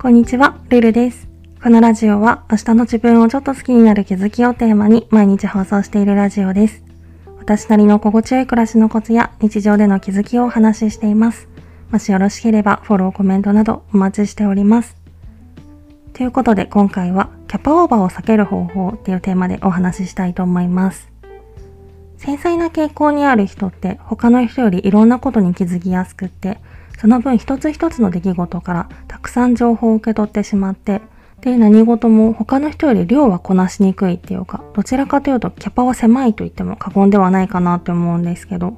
こんにちは、ルルです。このラジオは明日の自分をちょっと好きになる気づきをテーマに毎日放送しているラジオです。私なりの心地よい暮らしのコツや日常での気づきをお話ししています。もしよろしければフォロー、コメントなどお待ちしております。ということで今回はキャパオーバーを避ける方法っていうテーマでお話ししたいと思います。繊細な傾向にある人って他の人よりいろんなことに気づきやすくってその分一つ一つの出来事からたくさん情報を受け取ってしまって、で、何事も他の人より量はこなしにくいっていうか、どちらかというとキャパは狭いと言っても過言ではないかなって思うんですけど、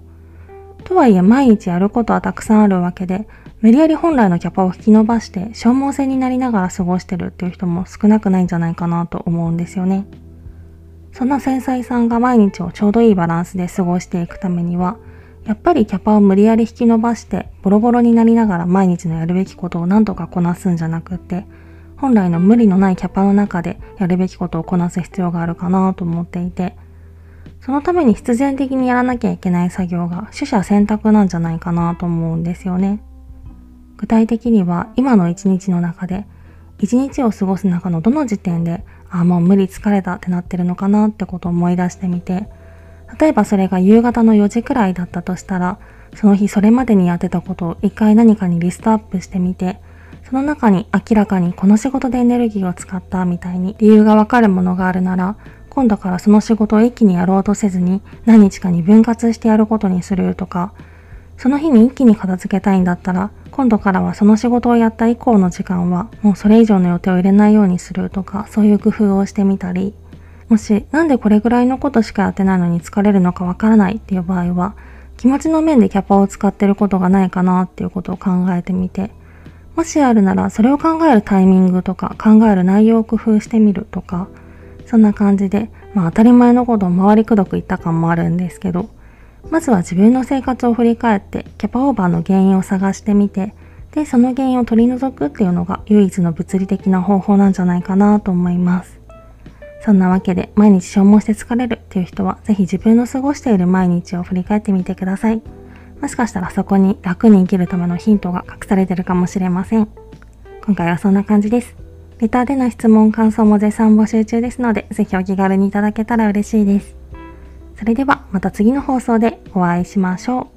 とはいえ毎日やることはたくさんあるわけで、無理やり本来のキャパを引き伸ばして消耗戦になりながら過ごしてるっていう人も少なくないんじゃないかなと思うんですよね。そんな繊細さんが毎日をちょうどいいバランスで過ごしていくためには、やっぱりキャパを無理やり引き伸ばしてボロボロになりながら毎日のやるべきことを何とかこなすんじゃなくって本来の無理のないキャパの中でやるべきことをこなす必要があるかなと思っていてそのために必然的にやらなきゃいけない作業が取捨選択なんじゃないかなと思うんですよね。具体的には今の一日の中で一日を過ごす中のどの時点でああもう無理疲れたってなってるのかなってことを思い出してみて例えばそれが夕方の4時くらいだったとしたら、その日それまでにやってたことを一回何かにリストアップしてみて、その中に明らかにこの仕事でエネルギーを使ったみたいに理由がわかるものがあるなら、今度からその仕事を一気にやろうとせずに何日かに分割してやることにするとか、その日に一気に片付けたいんだったら、今度からはその仕事をやった以降の時間はもうそれ以上の予定を入れないようにするとか、そういう工夫をしてみたり、もし、なんでこれぐらいのことしかやってないのに疲れるのかわからないっていう場合は、気持ちの面でキャパを使ってることがないかなっていうことを考えてみて、もしあるならそれを考えるタイミングとか考える内容を工夫してみるとか、そんな感じで、まあ当たり前のことを回りくどく言った感もあるんですけど、まずは自分の生活を振り返ってキャパオーバーの原因を探してみて、で、その原因を取り除くっていうのが唯一の物理的な方法なんじゃないかなと思います。そんなわけで毎日消耗して疲れるっていう人はぜひ自分の過ごしている毎日を振り返ってみてください。もしかしたらそこに楽に生きるためのヒントが隠されてるかもしれません。今回はそんな感じです。レターでの質問、感想も絶賛募集中ですので、ぜひお気軽にいただけたら嬉しいです。それではまた次の放送でお会いしましょう。